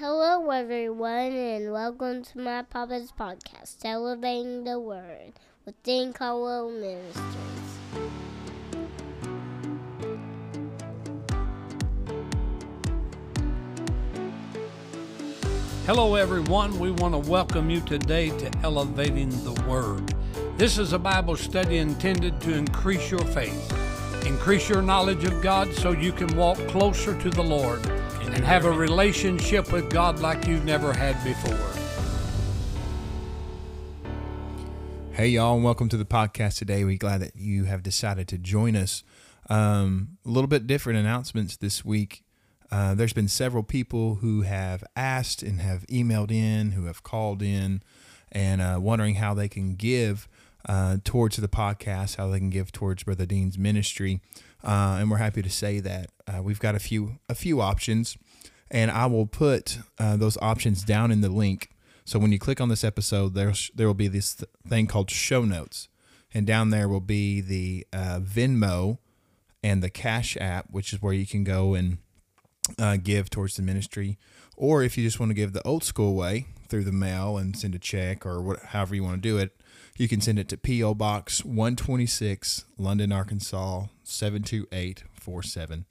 Hello, everyone, and welcome to my Papa's podcast, Elevating the Word with Dean Caldwell Ministries. Hello, everyone. We want to welcome you today to Elevating the Word. This is a Bible study intended to increase your faith, increase your knowledge of God so you can walk closer to the Lord and have a relationship with God like you've never had before. Hey, y'all, and welcome to the podcast today. We're glad that you have decided to join us. Um, a little bit different announcements this week. Uh, there's been several people who have asked and have emailed in, who have called in, and uh, wondering how they can give uh, towards the podcast, how they can give towards Brother Dean's ministry. Uh, and we're happy to say that uh, we've got a few a few options, and I will put uh, those options down in the link. So when you click on this episode, there there will be this th- thing called show notes, and down there will be the uh, Venmo and the Cash App, which is where you can go and uh, give towards the ministry, or if you just want to give the old school way through the mail and send a check or what, however you want to do it, you can send it to P.O. Box 126, London, Arkansas 72847.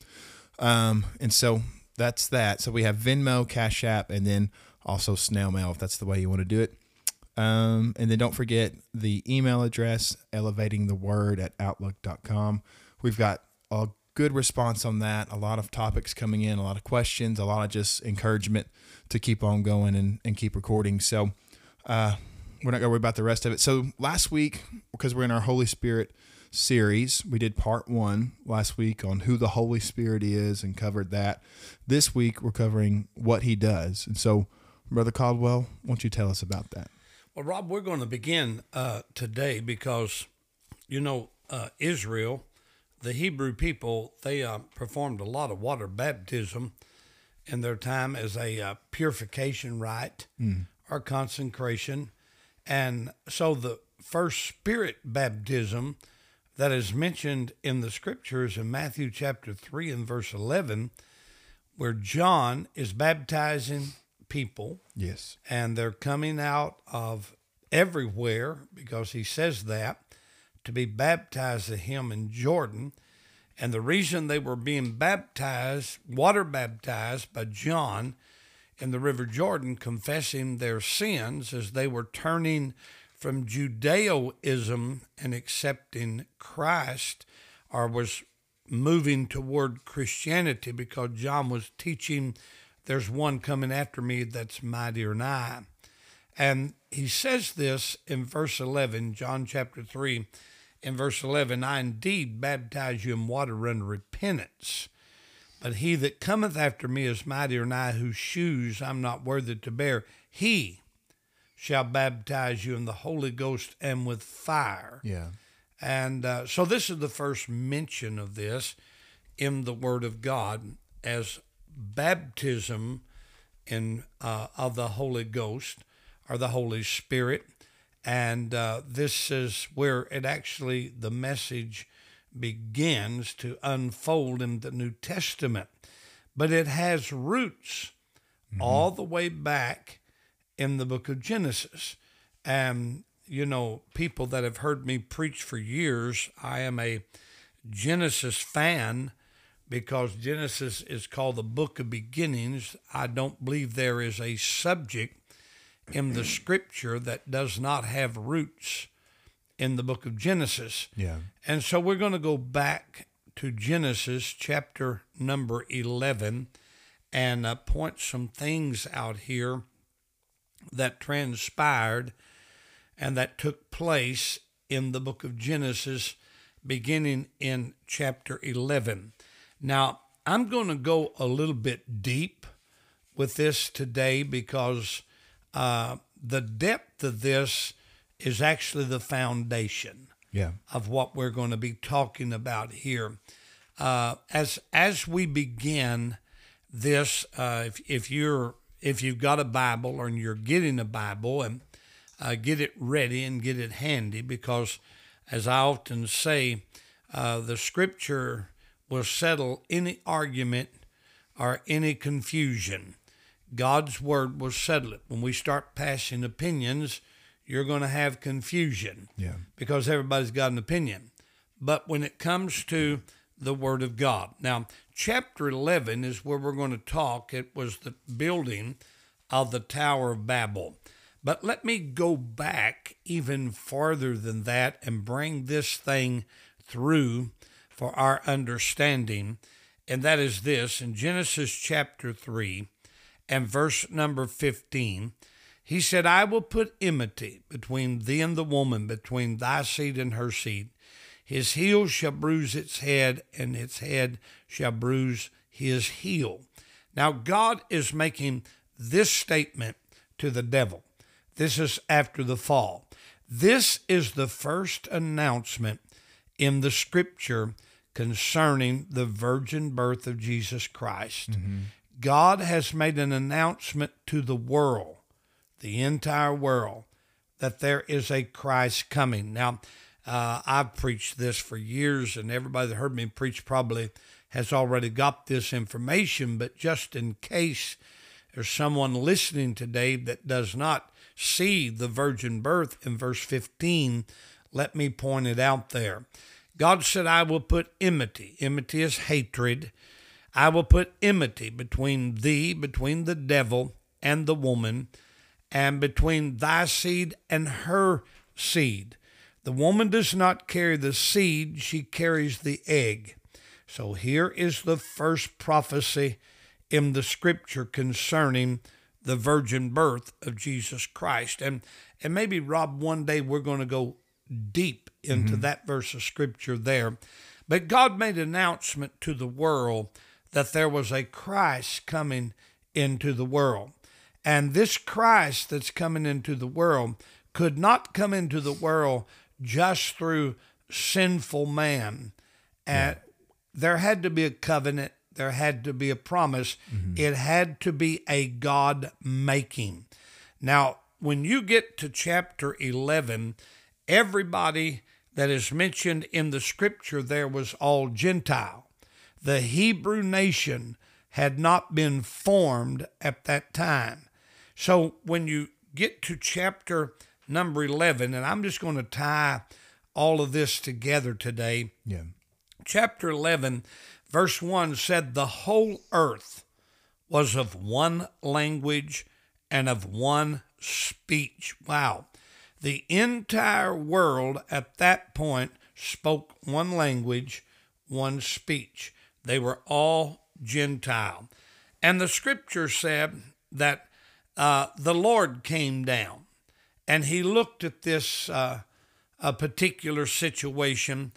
Um, and so that's that. So we have Venmo, Cash App, and then also snail mail if that's the way you want to do it. Um, and then don't forget the email address, elevatingtheword at outlook.com. We've got a good response on that. A lot of topics coming in, a lot of questions, a lot of just encouragement to keep on going and, and keep recording. So, uh, we're not going to worry about the rest of it. So last week, because we're in our Holy Spirit series, we did part one last week on who the Holy Spirit is and covered that. This week, we're covering what he does. And so, Brother Caldwell, why don't you tell us about that? Well, Rob, we're going to begin uh, today because, you know, uh, Israel, the Hebrew people, they uh, performed a lot of water baptism in their time as a uh, purification rite mm. or consecration. And so the first spirit baptism that is mentioned in the scriptures in Matthew chapter 3 and verse 11, where John is baptizing people. Yes. And they're coming out of everywhere because he says that to be baptized of him in Jordan. And the reason they were being baptized, water baptized by John, in the River Jordan confessing their sins as they were turning from Judaism and accepting Christ, or was moving toward Christianity because John was teaching there's one coming after me that's mightier than I. And he says this in verse 11, John chapter 3, in verse 11 I indeed baptize you in water unto repentance but he that cometh after me is mightier than I, whose shoes I'm not worthy to bear. He shall baptize you in the Holy Ghost and with fire. Yeah. And uh, so this is the first mention of this in the Word of God as baptism in uh, of the Holy Ghost or the Holy Spirit. And uh, this is where it actually the message begins to unfold in the New Testament. But it has roots mm-hmm. all the way back in the book of Genesis. And, you know, people that have heard me preach for years, I am a Genesis fan because Genesis is called the book of beginnings. I don't believe there is a subject in the scripture that does not have roots in the book of Genesis. Yeah. And so we're going to go back to Genesis chapter number 11 and uh, point some things out here that transpired and that took place in the book of Genesis beginning in chapter 11. Now, I'm going to go a little bit deep with this today because uh, the depth of this is actually the foundation yeah. of what we're going to be talking about here. Uh, as as we begin this, uh, if if you're if you've got a Bible or you're getting a Bible and uh, get it ready and get it handy because, as I often say, uh, the Scripture will settle any argument or any confusion. God's word will settle it. When we start passing opinions, you're going to have confusion Yeah. because everybody's got an opinion. But when it comes to the Word of God, now, chapter 11 is where we're going to talk. It was the building of the Tower of Babel. But let me go back even farther than that and bring this thing through for our understanding. And that is this in Genesis chapter 3 and verse number 15. He said, I will put enmity between thee and the woman, between thy seed and her seed. His heel shall bruise its head, and its head shall bruise his heel. Now, God is making this statement to the devil. This is after the fall. This is the first announcement in the scripture concerning the virgin birth of Jesus Christ. Mm-hmm. God has made an announcement to the world, the entire world, that there is a Christ coming. Now, uh, I've preached this for years, and everybody that heard me preach probably has already got this information, but just in case there's someone listening today that does not see the virgin birth in verse 15, let me point it out there. God said, I will put enmity. Enmity is hatred. I will put enmity between thee, between the devil and the woman, and between thy seed and her seed. The woman does not carry the seed, she carries the egg. So here is the first prophecy in the scripture concerning the virgin birth of Jesus Christ. And and maybe Rob one day we're going to go deep into mm-hmm. that verse of scripture there. But God made an announcement to the world that there was a Christ coming into the world. And this Christ that's coming into the world could not come into the world just through sinful man. And there had to be a covenant, there had to be a promise, mm-hmm. it had to be a God making. Now, when you get to chapter 11, everybody that is mentioned in the scripture there was all Gentile. The Hebrew nation had not been formed at that time. So when you get to chapter number 11, and I'm just going to tie all of this together today. Yeah. Chapter 11, verse 1 said, The whole earth was of one language and of one speech. Wow. The entire world at that point spoke one language, one speech. They were all Gentile. And the scripture said that uh, the Lord came down and he looked at this uh, particular situation,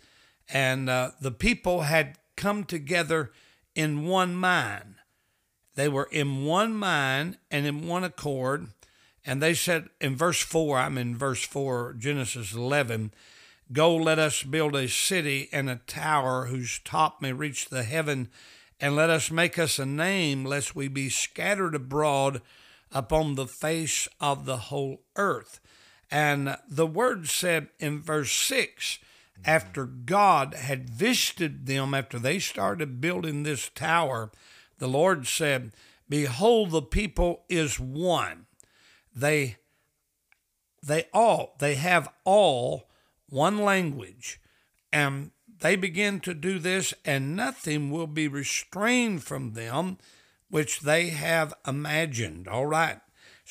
and uh, the people had come together in one mind. They were in one mind and in one accord. And they said in verse 4, I'm in verse 4, Genesis 11, Go, let us build a city and a tower whose top may reach the heaven, and let us make us a name, lest we be scattered abroad upon the face of the whole earth. And the word said in verse 6, after God had visited them, after they started building this tower, the Lord said, Behold, the people is one. They they all they have all one language. And they begin to do this and nothing will be restrained from them which they have imagined. All right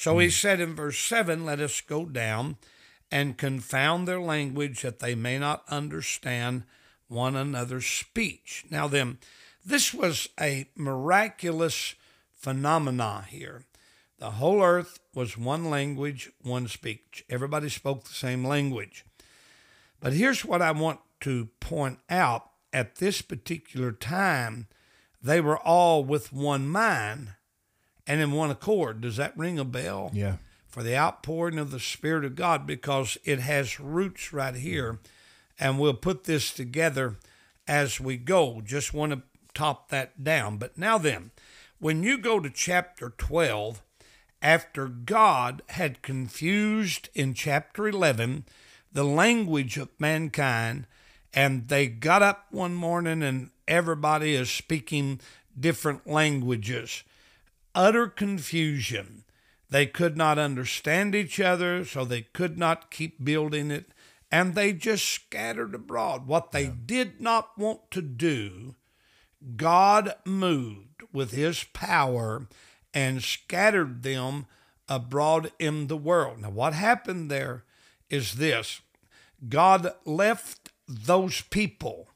so he hmm. said in verse 7 let us go down and confound their language that they may not understand one another's speech. Now then this was a miraculous phenomena here. The whole earth was one language, one speech. Everybody spoke the same language. But here's what I want to point out. At this particular time, they were all with one mind and in one accord. Does that ring a bell? Yeah. For the outpouring of the Spirit of God, because it has roots right here. And we'll put this together as we go. Just want to top that down. But now then, when you go to chapter 12, after God had confused in chapter 11 the language of mankind, and they got up one morning and everybody is speaking different languages. Utter confusion. They could not understand each other, so they could not keep building it, and they just scattered abroad. What they did not want to do, God moved with his power and scattered them abroad in the world. Now, what happened there is this God left those people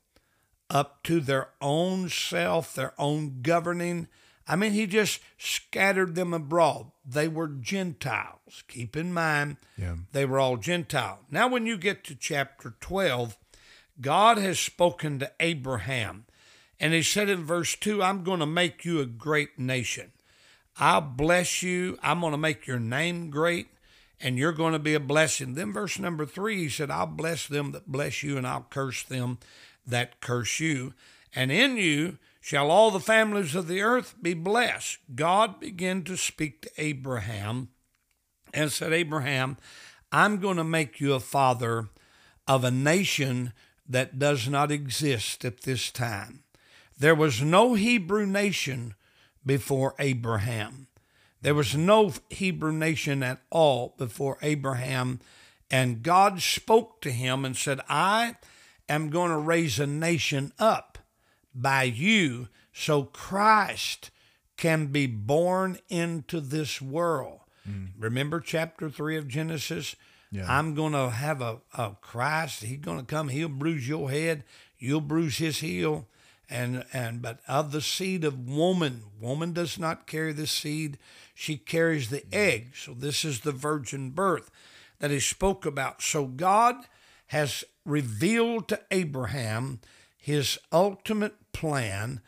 up to their own self, their own governing. I mean, he just scattered them abroad. They were Gentiles. Keep in mind, Yeah. they were all Gentile. Now, when you get to chapter 12, God has spoken to Abraham, and he said in verse 2, I'm going to make you a great nation. I'll bless you. I'm going to make your name great, and you're going to be a blessing. Then, verse number 3, he said, I'll bless them that bless you, and I'll curse them that curse you. And in you shall all the families of the earth be blessed. God began to speak to Abraham and said, Abraham, I'm going to make you a father of a nation that does not exist at this time. There was no Hebrew nation before Abraham. There was no Hebrew nation at all before Abraham. And God spoke to him and said, I am going to raise a nation up by you so Christ can be born into this world. Mm. Remember chapter 3 of Genesis? Yeah. I'm going to have a, a Christ. He's going to come. He'll bruise your head. You'll bruise his heel. And, and but of the seed of woman, woman does not carry the seed. She carries the mm. egg. So this is the virgin birth that he spoke about. So God has revealed to Abraham his ultimate plan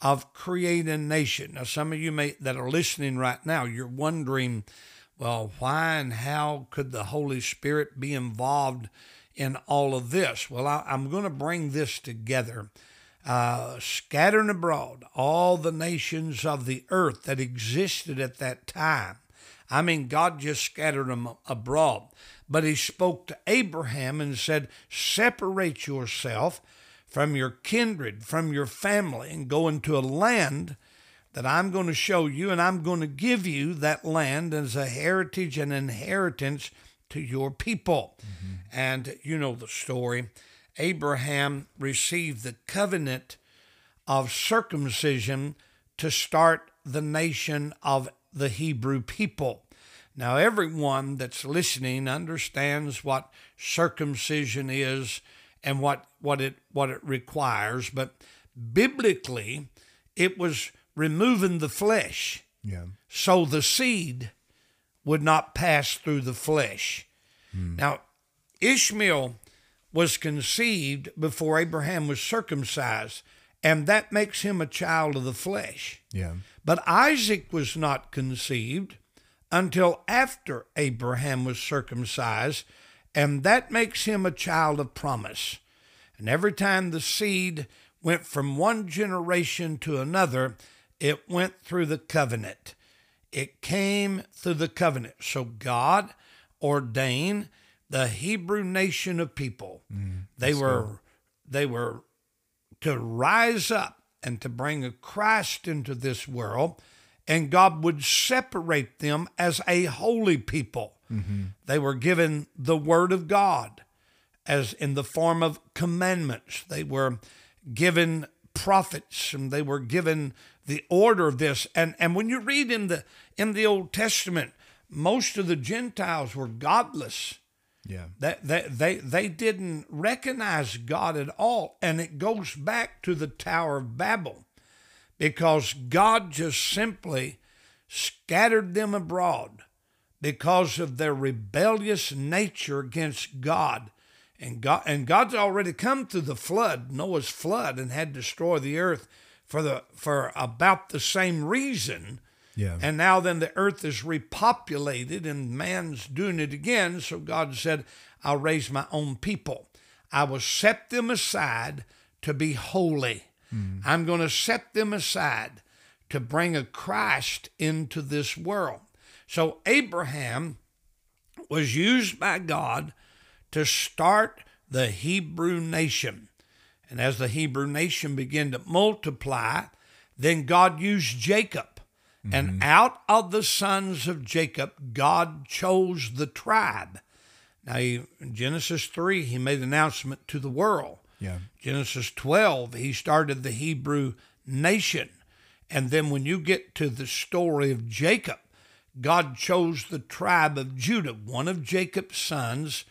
of creating a nation. Now, some of you may that are listening right now, you're wondering, well, why and how could the Holy Spirit be involved in all of this? Well, I, I'm going to bring this together. Uh, scattering abroad all the nations of the earth that existed at that time. I mean, God just scattered them abroad. But he spoke to Abraham and said, Separate yourself from your kindred, from your family, and go into a land that I'm going to show you, and I'm going to give you that land as a heritage and inheritance to your people. Mm-hmm. And you know the story. Abraham received the covenant of circumcision to start the nation of the Hebrew people. Now, everyone that's listening understands what circumcision is and what, what, it, what it requires, but biblically, it was removing the flesh Yeah. so the seed would not pass through the flesh. Hmm. Now, Ishmael was conceived before Abraham was circumcised, and that makes him a child of the flesh. Yeah. But Isaac was not conceived until after Abraham was circumcised, and that makes him a child of promise. And every time the seed went from one generation to another, it went through the covenant. It came through the covenant. So God ordained the Hebrew nation of people. Mm, they were they were to rise up and to bring a Christ into this world, and God would separate them as a holy people. Mm-hmm. They were given the Word of God as in the form of commandments. They were given prophets and they were given the order of this. And and when you read in the in the Old Testament, most of the Gentiles were godless. Yeah. They, they, they, they didn't recognize God at all. And it goes back to the Tower of Babel because God just simply scattered them abroad because of their rebellious nature against God. And God and God's already come through the flood, Noah's flood, and had destroyed the earth for the for about the same reason. Yeah. And now then the earth is repopulated and man's doing it again. So God said, I'll raise my own people. I will set them aside to be holy. Mm-hmm. I'm going to set them aside to bring a Christ into this world. So Abraham was used by God to start the Hebrew nation. And as the Hebrew nation began to multiply, then God used Jacob mm-hmm. And out of the sons of Jacob, God chose the tribe. Now, he, in Genesis 3, he made an announcement to the world. Yeah. Genesis 12, he started the Hebrew nation. And then when you get to the story of Jacob, God chose the tribe of Judah, one of Jacob's sons.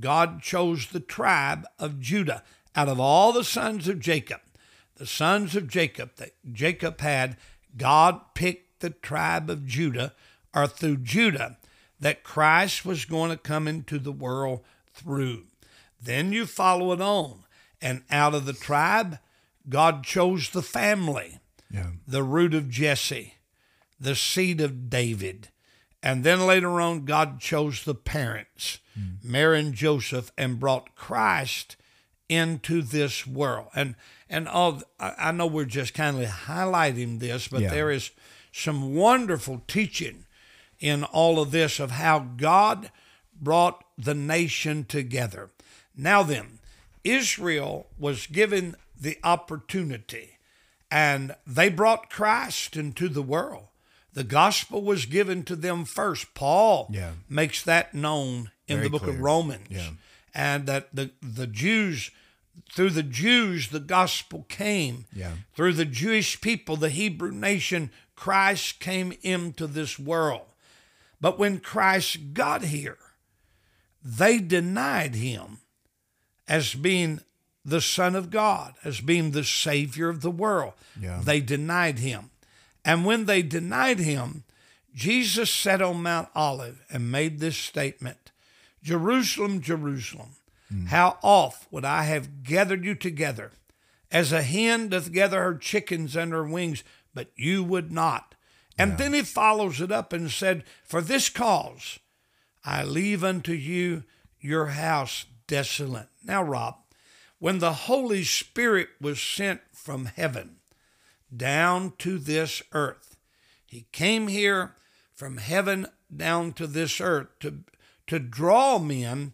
God chose the tribe of Judah. Out of all the sons of Jacob, the sons of Jacob that Jacob had, God picked the tribe of Judah, or through Judah, that Christ was going to come into the world through. Then you follow it on. And out of the tribe, God chose the family, Yeah. the root of Jesse, the seed of David. And then later on, God chose the parents, hmm. Mary and Joseph, and brought Christ into this world. And and all I know we're just kind of highlighting this, but Yeah. there is some wonderful teaching in all of this of how God brought the nation together. Now then, Israel was given the opportunity and they brought Christ into the world. The gospel was given to them first. Paul Yeah. makes that known in Very the book clear. of Romans. Yeah. And that the, the Jews, through the Jews, the gospel came. Yeah. Through the Jewish people, the Hebrew nation, Christ came into this world. But when Christ got here, they denied him as being the Son of God, as being the Savior of the world. Yeah. They denied him. And when they denied him, Jesus sat on Mount Olive and made this statement Jerusalem, Jerusalem, hmm. how oft would I have gathered you together as a hen doth gather her chickens under her wings, but you would not. And then he follows it up and said, For this cause I leave unto you your house desolate. Now, Rob, when the Holy Spirit was sent from heaven down to this earth, he came here from heaven down to this earth to, to draw men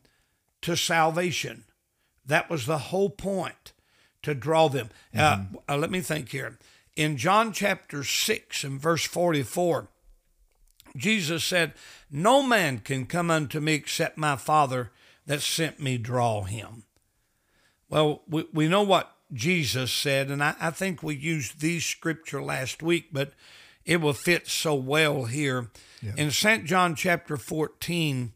to salvation. That was the whole point, to draw them. Uh, uh, let me think here. In John chapter 6 and verse 44, Jesus said, No man can come unto me except my Father that sent me draw him. Well, we, we know what Jesus said, and I, I think we used these scripture last week, but it will fit so well here. In St. John chapter 14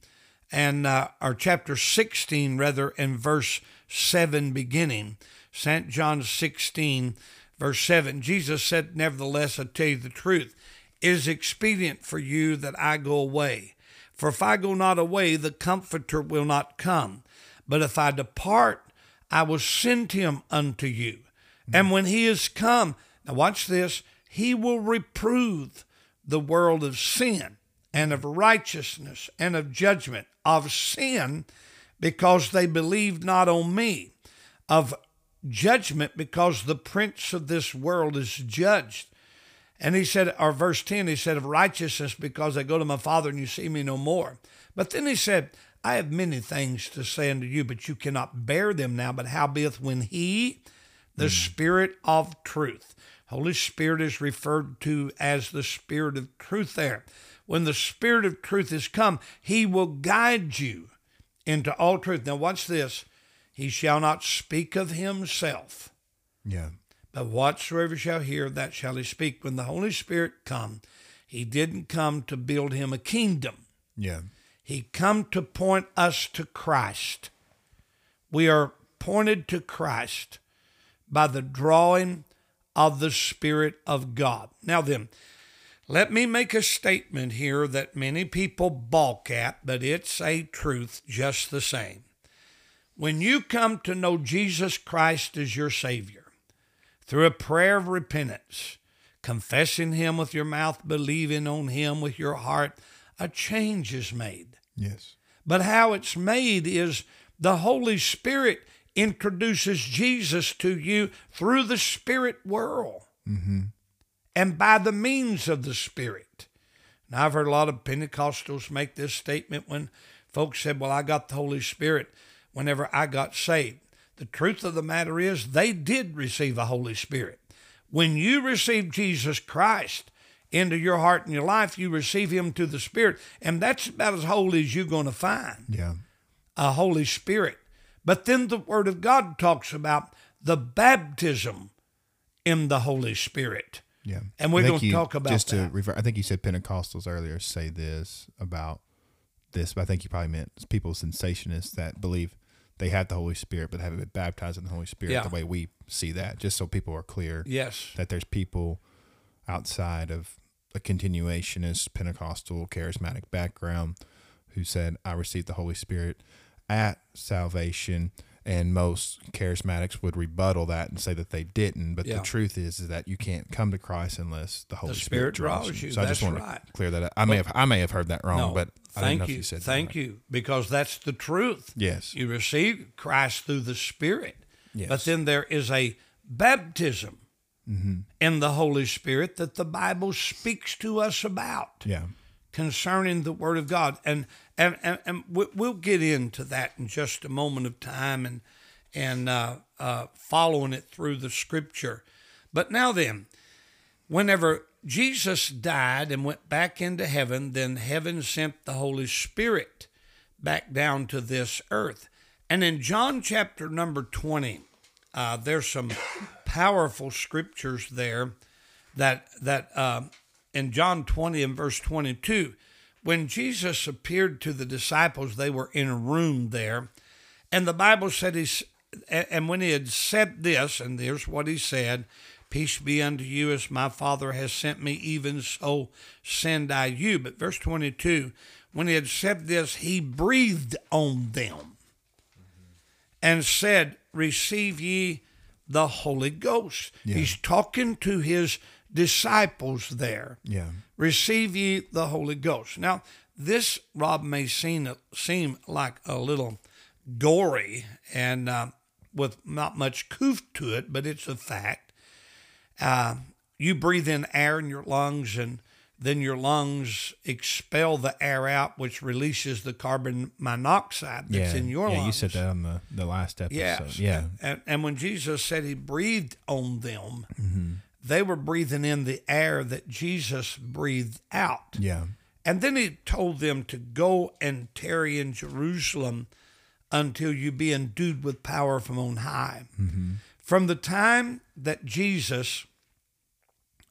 and uh, or chapter 16 rather in verse 7 beginning, St. John 16 verse 7, Jesus said, Nevertheless, I tell you the truth, it is expedient for you that I go away. For if I go not away, the Comforter will not come. But if I depart, I will send him unto you. Hmm. And when he is come, now watch this, he will reprove the world of sin and of righteousness and of judgment, of sin because they believed not on me, of judgment because the prince of this world is judged. And he said, or verse 10, he said, of righteousness because I go to my Father and you see me no more. But then he said, I have many things to say unto you, but you cannot bear them now. But howbeit when he, the hmm. Spirit of truth, Holy Spirit is referred to as the Spirit of truth there. When the Spirit of truth is come, he will guide you into all truth. Now, watch this. He shall not speak of himself, Yeah. But whatsoever shall hear, that shall he speak. When the Holy Spirit come, he didn't come to build him a kingdom. Yeah. He come to point us to Christ. We are pointed to Christ by the drawing of the Spirit of God. Now then, let me make a statement here that many people balk at, but it's a truth just the same. When you come to know Jesus Christ as your Savior, through a prayer of repentance, confessing Him with your mouth, believing on Him with your heart, a change is made. Yes. But how it's made is the Holy Spirit introduces Jesus to you through the spirit world mm-hmm. and by the means of the Spirit. Now, I've heard a lot of Pentecostals make this statement when folks said, Well, I got the Holy Spirit whenever I got saved. The truth of the matter is, they did receive a Holy Spirit. When you receive Jesus Christ, into your heart and your life, you receive him to the Spirit. And that's about as holy as you're going to find Yeah. a Holy Spirit. But then the Word of God talks about the baptism in the Holy Spirit. Yeah. And we're I gonna talk about just to that. refer, I think you said Pentecostals earlier say this about this, but I think you probably meant people cessationists that believe they had the Holy Spirit but haven't been baptized in the Holy Spirit Yeah. the way we see that. Just so people are clear Yes. that there's people outside of a continuationist Pentecostal charismatic background who said I received the Holy Spirit at salvation and most charismatics would rebuttal that and say that they didn't but Yeah. the truth is, is that you can't come to Christ unless the Holy Spirit draws, draws you. So I just want right. to clear that up. I may have I may have heard that wrong, No, but I thank know you. if you said thank right. you, because that's the truth. Yes. You receive Christ through the Spirit. Yes. But then there is a baptism Mm-hmm. in the Holy Spirit that the Bible speaks to us about. Yeah. concerning the Word of God, and and and, and we- we'll get into that in just a moment of time, and and uh, uh, following it through the Scripture. But now then, whenever Jesus died and went back into heaven, then heaven sent the Holy Spirit back down to this earth. And in John chapter number 20, uh, there's some powerful scriptures there that that uh, in John 20 and verse 22, when Jesus appeared to the disciples, they were in a room there, and the Bible said he's and when he had said this, and here's what he said. Peace be unto you as my Father has sent me, even so send I you. But verse 22, when he had said this, he breathed on them and said, Receive ye the Holy Ghost. Yeah. He's talking to his disciples there. Yeah. Receive ye the Holy Ghost. Now, this, Rob, may seem, seem like a little gory and uh, with not much coof to it, but it's a fact. Uh, you breathe in air in your lungs, and then your lungs expel the air out, which releases the carbon monoxide that's yeah. in your yeah, lungs. you said that on the, the last episode. Yes. Yeah. And, and when Jesus said he breathed on them, Mm-hmm. They were breathing in the air that Jesus breathed out. Yeah. And then he told them to go and tarry in Jerusalem until you be endued with power from on high. Mm-hmm. From the time that Jesus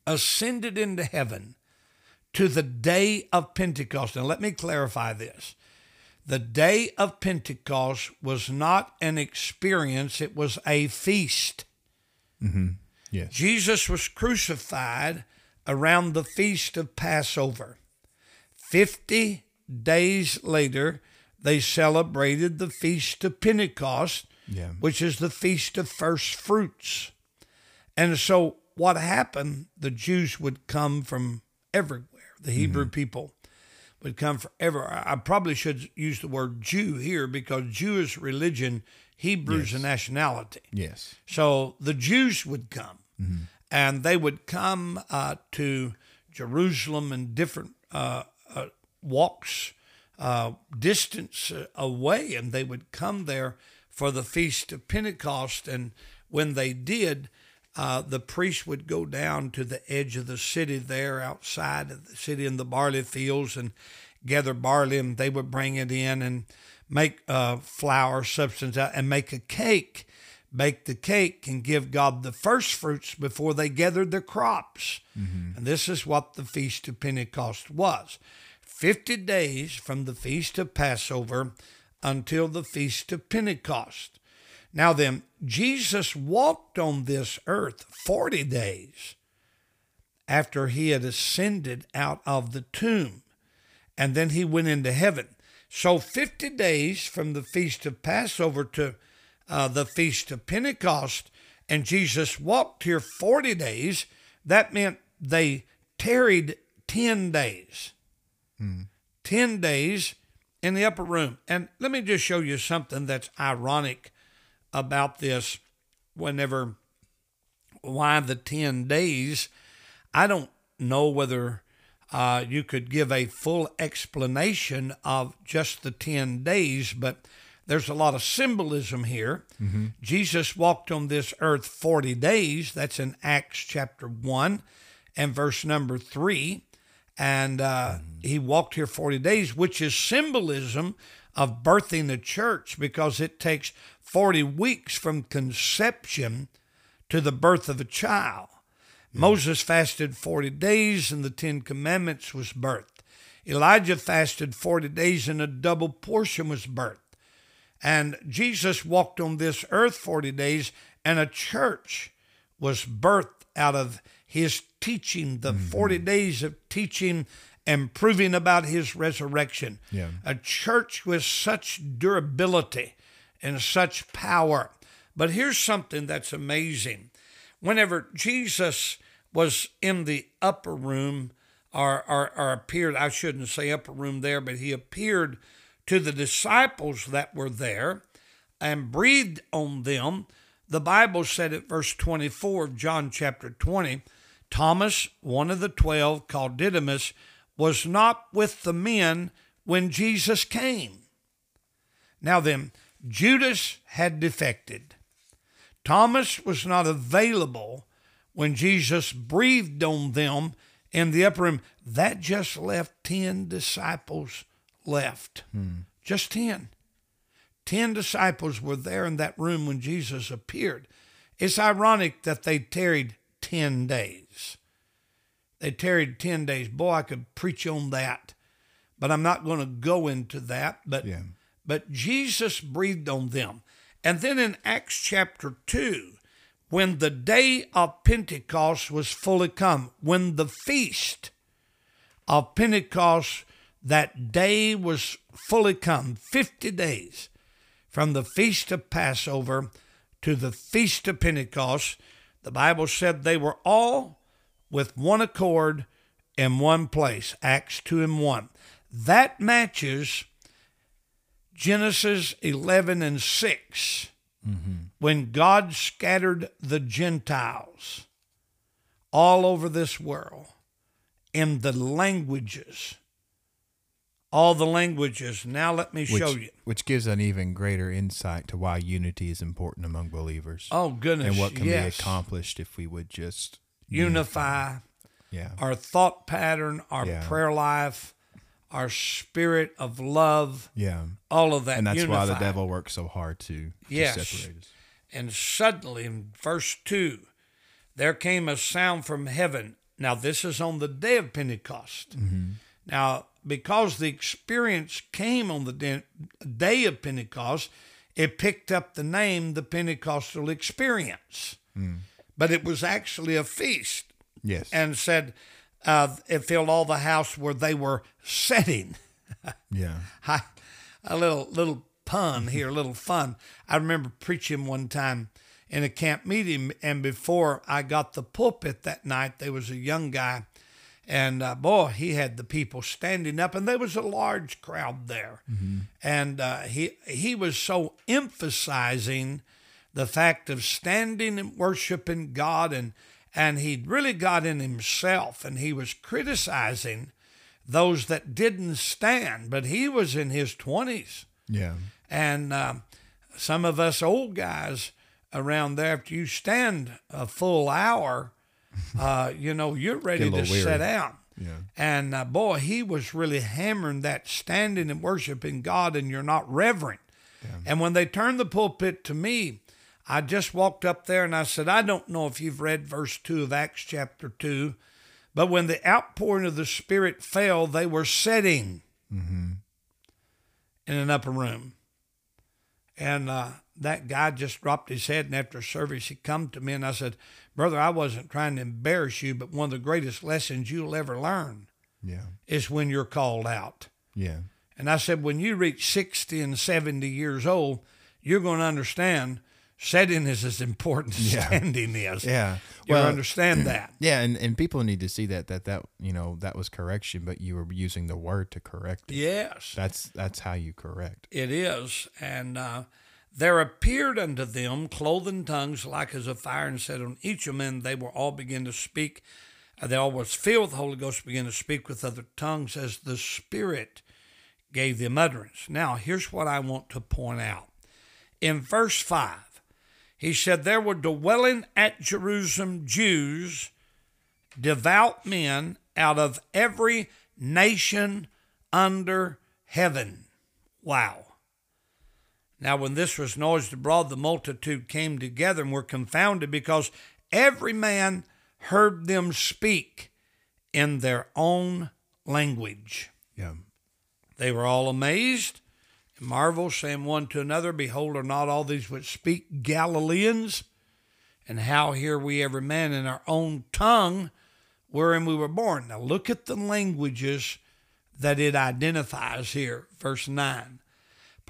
ascended into heaven to the day of Pentecost, now let me clarify this. The day of Pentecost was not an experience, it was a feast. Mm-hmm. Yes. Jesus was crucified around the feast of Passover. 50 days later, they celebrated the feast of Pentecost, Yeah. which is the feast of first fruits. And so, what happened, the Jews would come from everywhere, the mm-hmm. Hebrew people would come from everywhere. I probably should use the word Jew here because Jewish religion, Hebrews a nationality. Yes. So the Jews would come, Mm-hmm. and they would come uh, to Jerusalem in different uh, uh, walks, uh, distance uh, away, and they would come there for the feast of Pentecost. And when they did, uh, the priest would go down to the edge of the city there, outside of the city in the barley fields, and gather barley, and they would bring it in and make flour substance out and make a cake bake the cake and give God the first fruits before they gathered their crops. Mm-hmm. And this is what the Feast of Pentecost was 50 days from the Feast of Passover until the Feast of Pentecost. Now then, Jesus walked on this earth 40 days after he had ascended out of the tomb, and then he went into heaven. So 50 days from the Feast of Passover to uh, the Feast of Pentecost, and Jesus walked here 40 days. That meant they tarried 10 days. 10 days in the upper room. And let me just show you something that's ironic about this whenever, why the 10 days. I don't know whether uh, you could give a full explanation of just the 10 days, but there's a lot of symbolism here. Jesus walked on this earth 40 days. That's in Acts chapter 1. and verse number three. And uh, he walked here 40 days, which is symbolism of birthing the church because it takes 40 weeks from conception to the birth of a child. Moses fasted 40 days and the Ten Commandments was birthed. Elijah fasted 40 days and a double portion was birthed. And Jesus walked on this earth 40 days and a church was birthed out of his teaching, the mm-hmm. 40 days of teaching and proving about his resurrection. Yeah. A church with such durability and such power. But here's something that's amazing. Whenever Jesus was in the upper room, or, or, or appeared, I shouldn't say upper room there, but he appeared to the disciples that were there and breathed on them. The Bible said at verse 24 of John chapter 20, Thomas, one of the twelve, called Didymus, was not with the men when Jesus came. Now then, Judas had defected. Thomas was not available when Jesus breathed on them in the upper room. That just left 10 disciples left. Hmm. Just 10. 10 disciples were there in that room when Jesus appeared. It's ironic that they tarried 10 days. They tarried 10 days. Boy, I could preach on that, but I'm not going to go into that. But, Yeah. but Jesus breathed on them. And then in Acts chapter 2, when the day of Pentecost was fully come, when the feast of Pentecost, that day was fully come, 50 days from the feast of Passover to the feast of Pentecost, the Bible said they were all with one accord in one place, Acts 2 and 1. That matches Genesis 11 and 6, mm-hmm. when God scattered the Gentiles all over this world in the languages. All the languages. Now let me Which, show you. which gives an even greater insight to why unity is important among believers Oh goodness! and what can yes. be accomplished if we would just Unify Yeah. our thought pattern, our Yeah. prayer life, our spirit of love, Yeah. all of that. And that's why the devil works so hard to, to Yes. separate us. And suddenly, in verse 2, there came a sound from heaven. Now, this is on the day of Pentecost. Mm-hmm. Now, because the experience came on the day- of Pentecost, it picked up the name the Pentecostal experience. But it was actually a feast Yes. and said uh, it filled all the house where they were sitting. yeah. I, a little little pun here, a little fun. I remember preaching one time in a camp meeting, and before I got the pulpit that night, there was a young guy, and uh, boy, he had the people standing up, and there was a large crowd there, and uh, he he was so emphasizing the fact of standing and worshiping God, and and he'd really got in himself, and he was criticizing those that didn't stand, but he was in his 20s. Yeah. And um, some of us old guys around there, after you stand a full hour, uh, you know, you're ready to weary. down. Yeah. And uh, boy, he was really hammering that standing and worshiping God, and you're not reverent. And when they turned the pulpit to me, I just walked up there and I said, I don't know if you've read verse 2 of Acts chapter 2, but when the outpouring of the Spirit fell, they were sitting in an upper room. And uh, that guy just dropped his head, and after service, he come to me and I said, Brother, I wasn't trying to embarrass you, but one of the greatest lessons you'll ever learn Yeah. is when you're called out. Yeah. And I said, when you reach 60 and 70 years old, you're going to understand sitting is as important as Yeah. standing is. Yeah. You'll Well, understand that. yeah, and, and people need to see that that that you know that was correction, but you were using the word to correct it. Yes, That's that's how you correct. it is. And uh, there appeared unto them cloven tongues like as a fire, and said on each of them they were all begin to speak. They all was filled with the Holy Ghost, began to speak with other tongues as the Spirit gave them utterance. Now, here's what I want to point out. In verse 5, he said, There were dwelling at Jerusalem Jews devout men out of every nation under heaven. Wow. Now, when this was noised abroad, the multitude came together and were confounded because every man heard them speak in their own language. Yeah. They were all amazed and marveled, saying one to another, Behold, are not all these which speak Galileans? And how hear we every man in our own tongue wherein we were born? Now look at the languages that it identifies here. Verse 9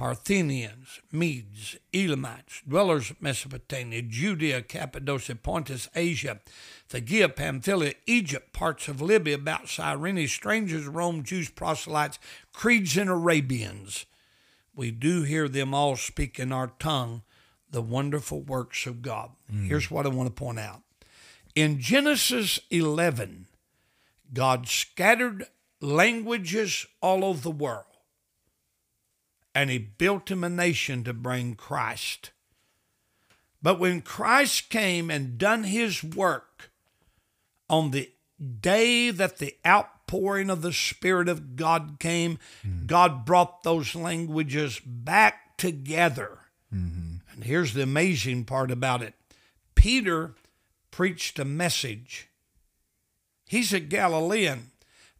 Parthians, Medes, Elamites, dwellers of Mesopotamia, Judea, Cappadocia, Pontus, Asia, Phrygia, Pamphylia, Egypt, parts of Libya, about Cyrene, strangers, Rome, Jews, proselytes, Cretes, and Arabians. We do hear them all speak in our tongue the wonderful works of God. Mm. Here's what I want to point out. In Genesis 11, God scattered languages all over the world and he built him a nation to bring Christ. But when Christ came and done his work on the day that the outpouring of the Spirit of God came, hmm. God brought those languages back together. Mm-hmm. And here's the amazing part about it Peter preached a message. He's a Galilean.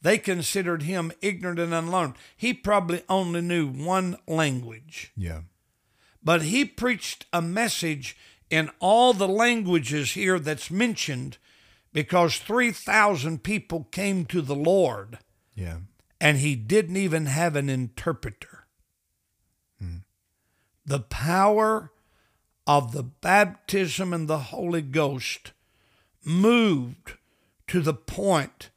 They considered him ignorant and unlearned. He probably only knew one language, Yeah. but he preached a message in all the languages here that's mentioned because 3,000 people came to the Lord Yeah. and he didn't even have an interpreter. Hmm. The power of the baptism and the Holy Ghost moved to the point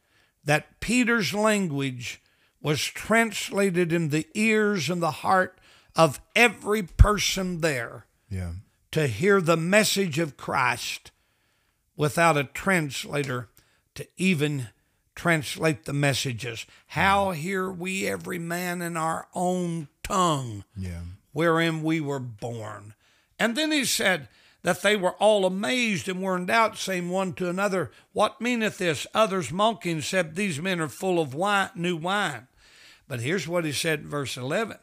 that Peter's language was translated in the ears and the heart of every person there Yeah. to hear the message of Christ without a translator to even translate the messages. How mm-hmm. hear we every man in our own tongue Yeah. wherein we were born? And then he said that they were all amazed and were in doubt, saying one to another, What meaneth this? Others mocking said, These men are full of wine, new wine. But here's what he said in verse 11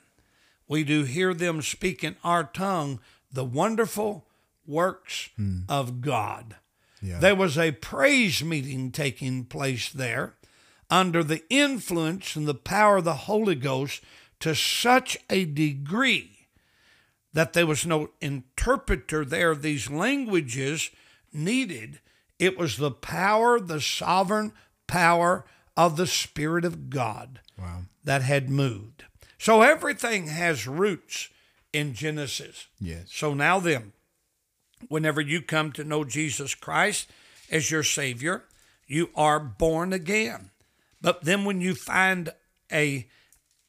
We do hear them speak in our tongue the wonderful works hmm. of God. Yeah. There was a praise meeting taking place there under the influence and the power of the Holy Ghost to such a degree that there was no interpreter there these languages needed. It was the power, the sovereign power of the Spirit of God Wow. that had moved. So everything has roots in Genesis. Yes. So now then, whenever you come to know Jesus Christ as your Savior, you are born again. But then when you find a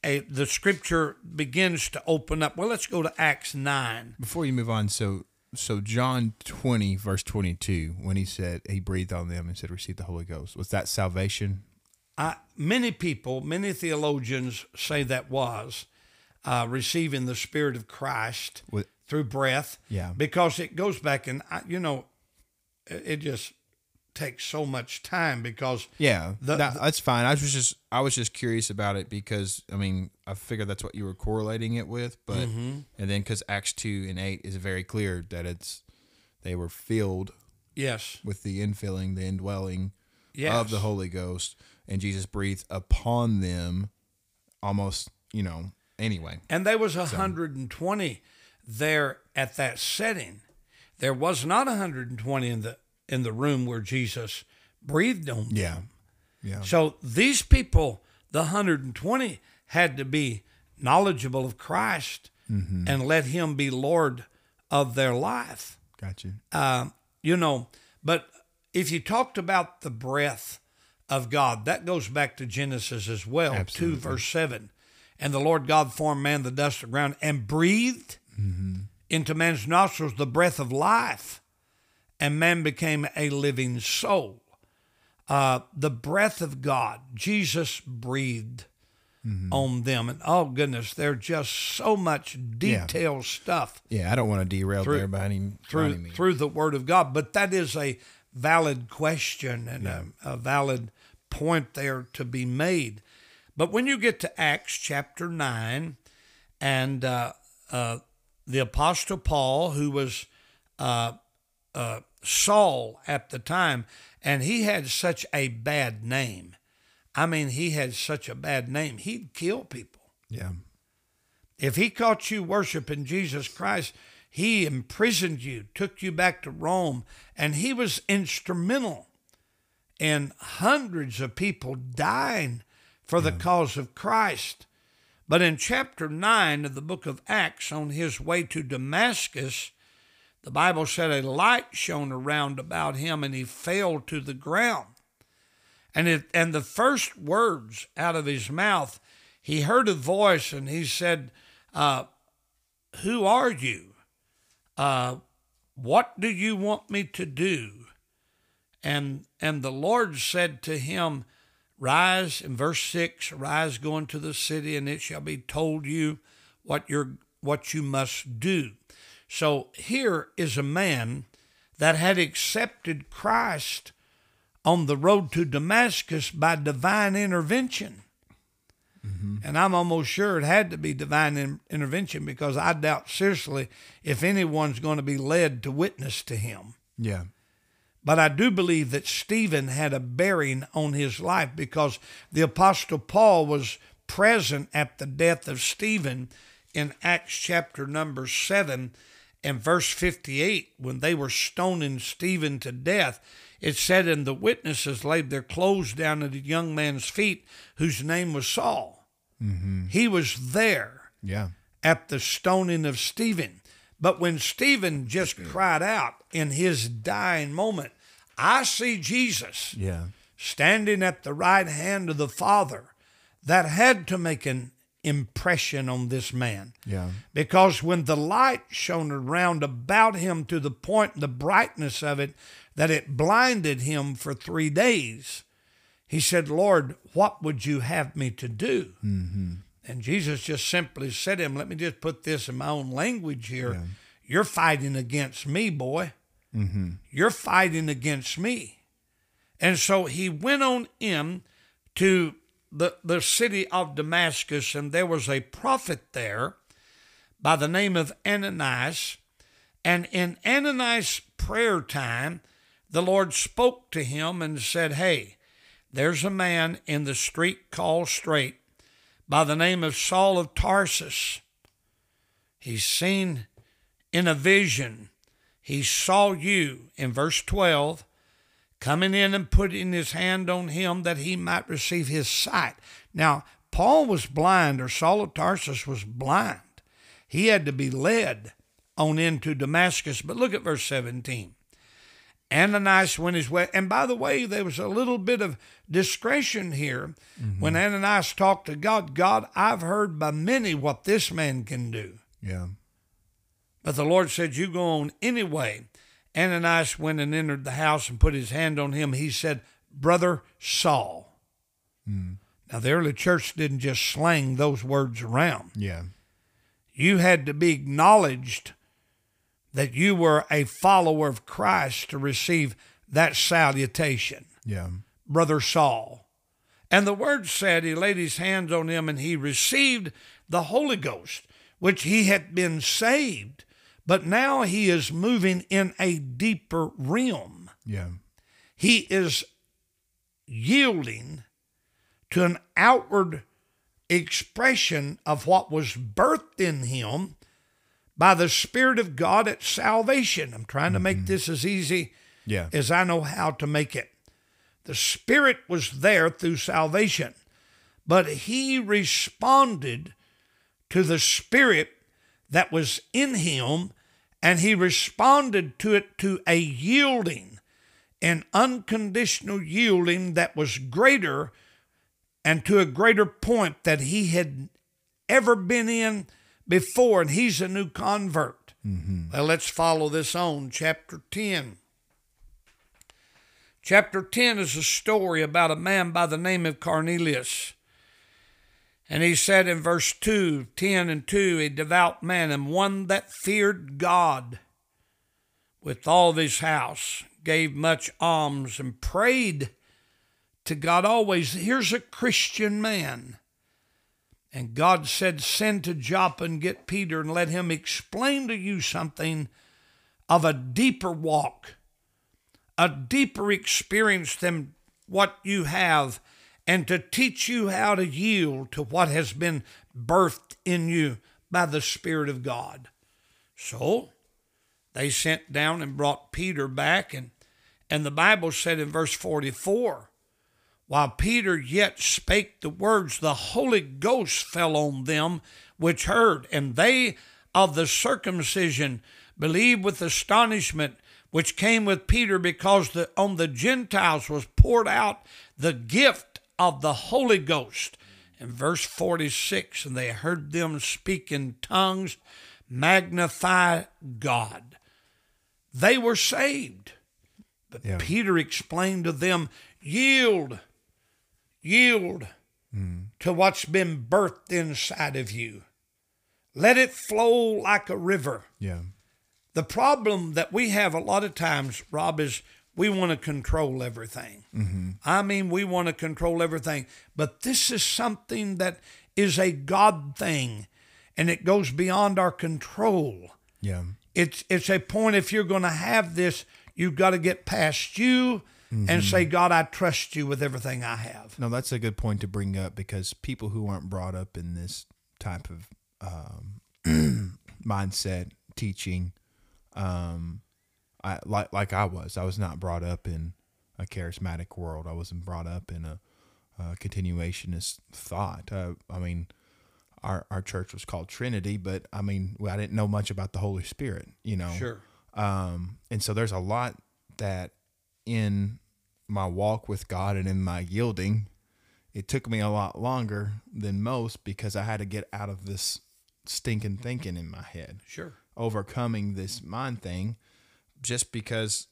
a the scripture begins to open up. Well, let's go to Acts 9. Before you move on, so so John twenty verse twenty two, when he said he breathed on them and said, "Receive the Holy Ghost," was that salvation? I, many people, many theologians say that was uh, receiving the Spirit of Christ With- through breath. Yeah. Because it goes back and, I, you know, it it just takes so much time because Yeah, The- that- that's fine. I was just I was just curious about it because I mean I figured that's what you were correlating it with, but Mm-hmm. and then because Acts two and eight is very clear that it's they were filled yes, with the infilling, the indwelling yes, of the Holy Ghost, and Jesus breathed upon them, almost you know. Anyway, and there was 120 there at that setting. There was not 120 in the in the room where Jesus breathed on them. yeah, yeah, So these people, the 120, had to be knowledgeable of Christ Mm-hmm. and let Him be Lord of their life. got you. Uh, you know, but if you talked about the breath of God, that goes back to Genesis as well, Absolutely. 2 verse 7. And the Lord God formed man the dust of the ground and breathed Mm-hmm. into man's nostrils the breath of life, and man became a living soul. Uh, the breath of God, Jesus breathed Mm-hmm. on them. And oh, goodness, there's just so much detailed stuff Yeah, I don't want to derail Through- there by any by any through means. through the Word of God. But that is a valid question and a, a valid point there to be made. But when you get to Acts chapter 9, and uh, uh, the Apostle Paul, who was uh, uh, Saul at the time, and he had such a bad name. I mean, he had such a bad name. He'd kill people. Yeah. If he caught you worshiping Jesus Christ, he imprisoned you, took you back to Rome, and he was instrumental in hundreds of people dying for the cause of Christ. But in chapter 9 of the book of Acts, on his way to Damascus, the Bible said a light shone around about him and he fell to the ground. And, it, and the first words out of his mouth, he heard a voice and he said, uh, Who are you? Uh, what do you want me to do? And, and the Lord said to him, Rise, in verse 6, rise, go into the city, and it shall be told you what, you're, what you must do. So here is a man that had accepted Christ on the road to Damascus by divine intervention. Mm-hmm. And I'm almost sure it had to be divine in- intervention because I doubt seriously if anyone's going to be led to witness to him. Yeah. But I do believe that Stephen had a bearing on his life because the Apostle Paul was present at the death of Stephen in Acts chapter number 7 and verse 58 when they were stoning Stephen to death. It said, And the witnesses laid their clothes down at a young man's feet whose name was Saul. Mm-hmm. He was there Yeah. at the stoning of Stephen. But when Stephen just cried out in his dying moment, I see Jesus Yeah. standing at the right hand of the Father, that had to make an impression on this man. Yeah. Because when the light shone around about him to the point, the brightness of it, that it blinded him for three days, he said, Lord, what would you have me to do? Mm-hmm. And Jesus just simply said to him, Let me just put this in my own language here. Yeah. You're fighting against me, boy. Mm-hmm. You're fighting against me. And so he went on in to the, the city of Damascus, and there was a prophet there by the name of Ananias. And in Ananias' prayer time, the Lord spoke to him and said, Hey, there's a man in the street called Straight by the name of Saul of Tarsus. He's seen in a vision. He saw you in verse 12 coming in and putting his hand on him that he might receive his sight. Now, Paul was blind, or Saul of Tarsus was blind. He had to be led on into Damascus. But look at verse 17. Ananias went his way. And by the way, there was a little bit of discretion here. Mm-hmm. When Ananias talked to God, God, I've heard by many what this man can do. Yeah. But the Lord said, You go on anyway. Ananias went and entered the house and put his hand on him. He said, Brother Saul. Hmm. Now, the early church didn't just slang those words around. Yeah. You had to be acknowledged that you were a follower of Christ to receive that salutation. Yeah. Brother Saul. And the word said he laid his hands on him and he received the Holy Ghost, which he had been saved, but now he is moving in a deeper realm. Yeah. He is yielding to an outward expression of what was birthed in him by the Spirit of God at salvation. I'm trying to make mm-hmm. this as easy Yeah. as I know how to make it. The Spirit was there through salvation, but he responded to the Spirit that was in him, and he responded to it to a yielding, an unconditional yielding that was greater and to a greater point that he had ever been in before, and he's a new convert. Mm-hmm. Well, let's follow this on. Chapter 10. Chapter 10 is a story about a man by the name of Cornelius. And he said in verse 2, 10 and 2, a devout man and one that feared God with all of his house, gave much alms, and prayed to God always. Here's a Christian man. And God said, Send to Joppa and get Peter and let him explain to you something of a deeper walk, a deeper experience than what you have, and to teach you how to yield to what has been birthed in you by the Spirit of God. So they sent down and brought Peter back, and, and the Bible said in verse 44 while Peter yet spake the words, the Holy Ghost fell on them which heard, and they of the circumcision believed with astonishment, which came with Peter, because the, on the Gentiles was poured out the gift of the Holy Ghost. In verse 46, and they heard them speak in tongues, magnify God. They were saved. But Yeah. Peter explained to them, yield yield hmm. to what's been birthed inside of you. Let it flow like a river. Yeah. The problem that we have a lot of times, Rob, is we want to control everything. I mean, we want to control everything. But this is something that is a God thing, and it goes beyond our control. Yeah. It's it's a point if you're going to have this, you've got to get past you and say, God, I trust you with everything I have. No, that's a good point to bring up because people who aren't brought up in this type of um, mindset, teaching, um, I like like I was. I was not brought up in a charismatic world. I wasn't brought up in a, a continuationist thought. Uh, I mean, our our church was called Trinity, but I mean, I didn't know much about the Holy Spirit. You know, Sure. um, and so there's a lot that in my walk with God and in my yielding, it took me a lot longer than most because I had to get out of this stinking thinking in my head, Sure. overcoming this mind thing, just because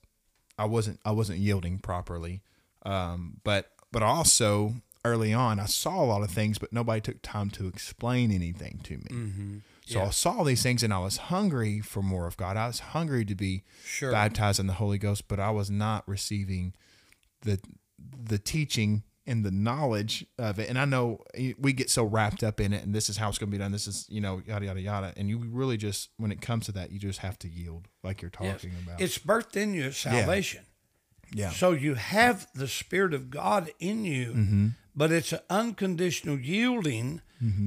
I wasn't I wasn't yielding properly. Um, but but also early on, I saw a lot of things, but nobody took time to explain anything to me. Mm-hmm. So I saw these things and I was hungry for more of God. I was hungry to be Sure. baptized in the Holy Ghost, but I was not receiving the the teaching and the knowledge of it. And I know we get so wrapped up in it and this is how it's going to be done. This is, you know, yada yada yada. And you really just when it comes to that, you just have to yield like you're Yes. talking about. It's birthed in you salvation. yeah. So you have the Spirit of God in you, Mm-hmm. but it's an unconditional yielding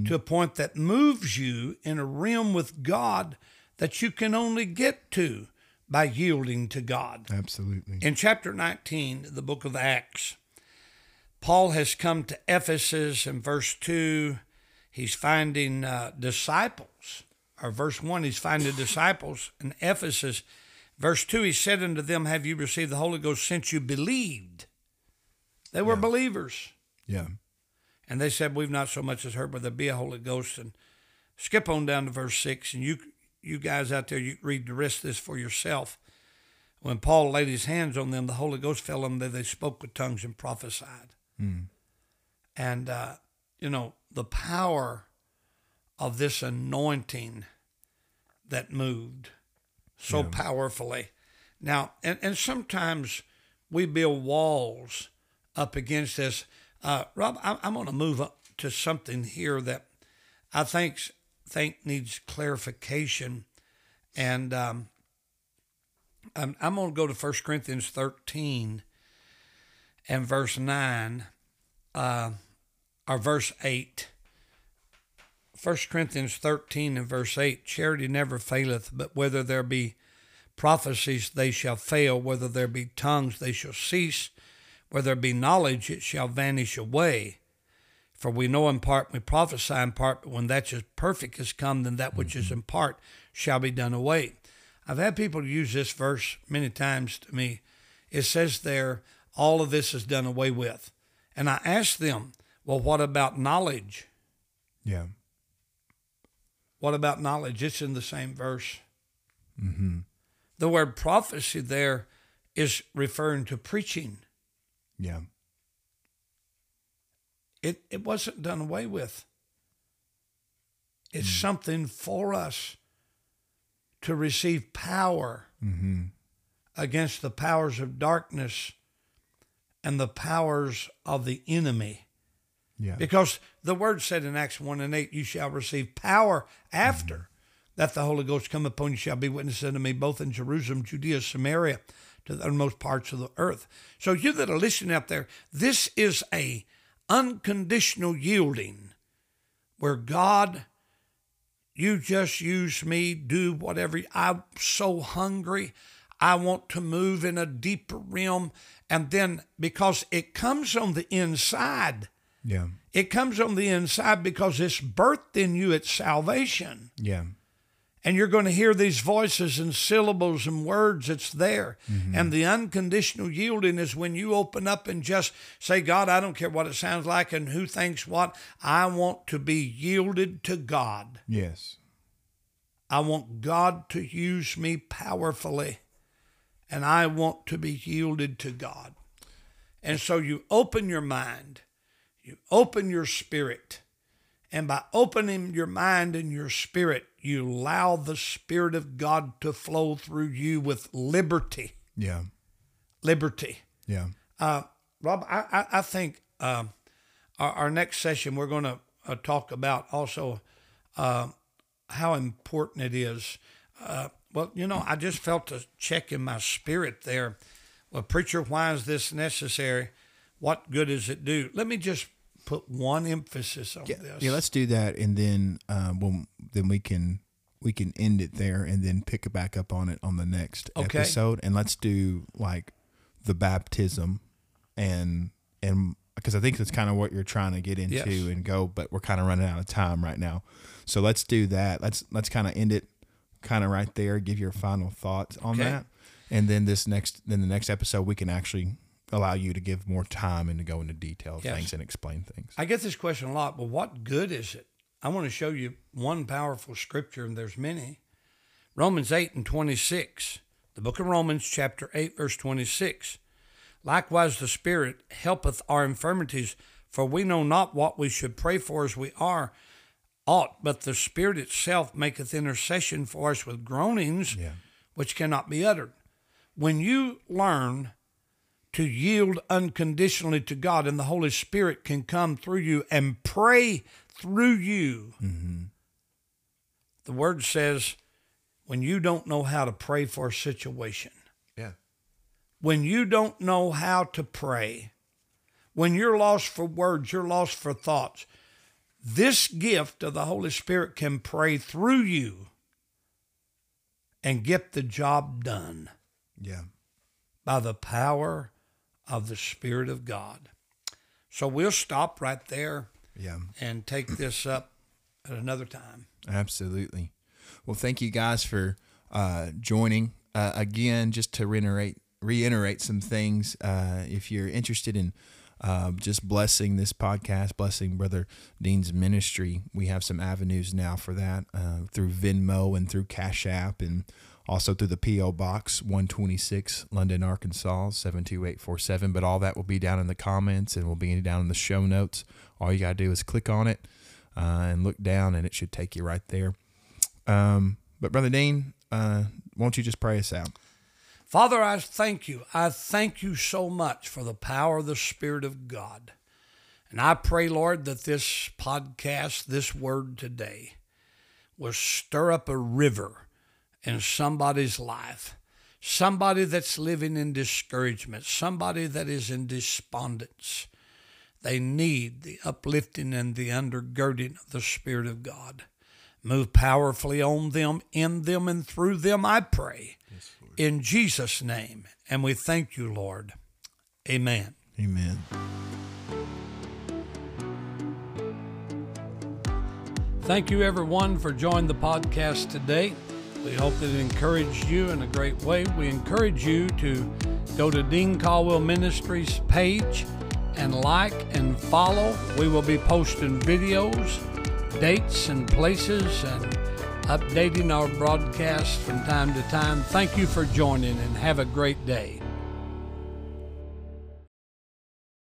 to a point that moves you in a realm with God that you can only get to by yielding to God. Absolutely. In chapter 19, the book of Acts, Paul has come to Ephesus in verse 2. He's finding uh, disciples. Or verse 1, he's finding disciples in Ephesus. Verse 2, he said unto them, Have you received the Holy Ghost since you believed? They were believers. Yeah. And they said, We've not so much as heard, but there be a Holy Ghost. And skip on down to verse 6, and you you guys out there, you read the rest of this for yourself. When Paul laid his hands on them, the Holy Ghost fell on them. They spoke with tongues and prophesied. And, uh, you know, the power of this anointing that moved so powerfully. Now, and, and sometimes we build walls up against this. Uh, Rob, I'm, I'm going to move up to something here that I think think needs clarification, and um, I'm, I'm going to go to 1 Corinthians 13 and verse 9, uh, or verse 8. 1 Corinthians 13 and verse 8 Charity never faileth, but whether there be prophecies, they shall fail. Whether there be tongues, they shall cease. Whether there be knowledge, it shall vanish away. For we know in part, we prophesy in part, but when that is perfect is come, then that which is in part shall be done away. I've had people use this verse many times to me. It says there, all of this is done away with. And I ask them, well, what about knowledge? Yeah. What about knowledge? It's in the same verse. Mm-hmm. The word prophecy there is referring to preaching. Yeah. It, it wasn't done away with. It's something for us to receive power Mm-hmm. against the powers of darkness and the powers of the enemy. Yeah. Because the word said in Acts 1 and 8, you shall receive power after Mm-hmm. that the Holy Ghost come upon you, shall be witnesses unto me both in Jerusalem, Judea, Samaria, to the uttermost parts of the earth. So you that are listening out there, this is a unconditional yielding where God, you just use me, do whatever. I'm so hungry. I want to move in a deeper realm. And then because it comes on the inside, Yeah. it comes on the inside because it's birthed in you it's salvation. Yeah. And you're going to hear these voices and syllables and words. It's there. Mm-hmm. And the unconditional yielding is when you open up and just say, God, I don't care what it sounds like and who thinks what. I want to be yielded to God. Yes. I want God to use me powerfully. And I want to be yielded to God. And so you open your mind, you open your spirit. And by opening your mind and your spirit, you allow the Spirit of God to flow through you with liberty. Yeah. Liberty. Yeah. Uh, Rob, I, I, I think um, our, our next session, we're going to uh, talk about also uh, how important it is. Uh, well, you know, I just felt a check in my spirit there. Well, preacher, why is this necessary? What good does it do? Let me just put one emphasis on Yeah, this. yeah, let's do that, and then um, we'll, then we can we can end it there, and then pick it back up on it on the next Okay. episode, and let's do like the baptism, and and because I think that's kind of what you're trying to get into Yes. and go, but we're kind of running out of time right now, so let's do that. Let's let's kind of end it, kind of right there. Give your final thoughts on Okay. that, and then this next then the next episode we can actually allow you to give more time and to go into detail Yes. things and explain things. I get this question a lot. Well, what good is it? I want to show you one powerful scripture, and there's many. Romans 8 and 26. The book of Romans, chapter 8, verse 26. Likewise, the Spirit helpeth our infirmities, for we know not what we should pray for as we are ought, but the Spirit itself maketh intercession for us with groanings Yeah. which cannot be uttered. When you learn to yield unconditionally to God, and the Holy Spirit can come through you and pray through you. Mm-hmm. The word says, when you don't know how to pray for a situation, Yeah. when you don't know how to pray, when you're lost for words, you're lost for thoughts, this gift of the Holy Spirit can pray through you and get the job done Yeah. by the power of the Spirit of God. So we'll stop right there Yeah. and take this up at another time. Absolutely. Well, thank you guys for uh, joining. Uh, again, just to reiterate, reiterate some things. Uh, if you're interested in uh, just blessing this podcast, blessing Brother Dean's ministry, we have some avenues now for that uh, through Venmo and through Cash App and also through the P.O. Box 126, London, Arkansas 72847. But all that will be down in the comments and will be down in the show notes. All you got to do is click on it uh, and look down, and it should take you right there. Um, but Brother Dean, uh, won't you just pray us out? Father, I thank you. I thank you so much for the power of the Spirit of God. And I pray, Lord, that this podcast, this word today, will stir up a river in somebody's life. Somebody that's living in discouragement, somebody that is in despondence. They need the uplifting and the undergirding of the Spirit of God. Move powerfully on them, in them, and through them, I pray. In Jesus' name. And we thank you, Lord. Amen. Amen. Thank you, everyone, for joining the podcast today. We hope that it encouraged you in a great way. We encourage you to go to Dean Caldwell Ministries page and like and follow. We will be posting videos, dates, and places and updating our broadcasts from time to time. Thank you for joining and have a great day.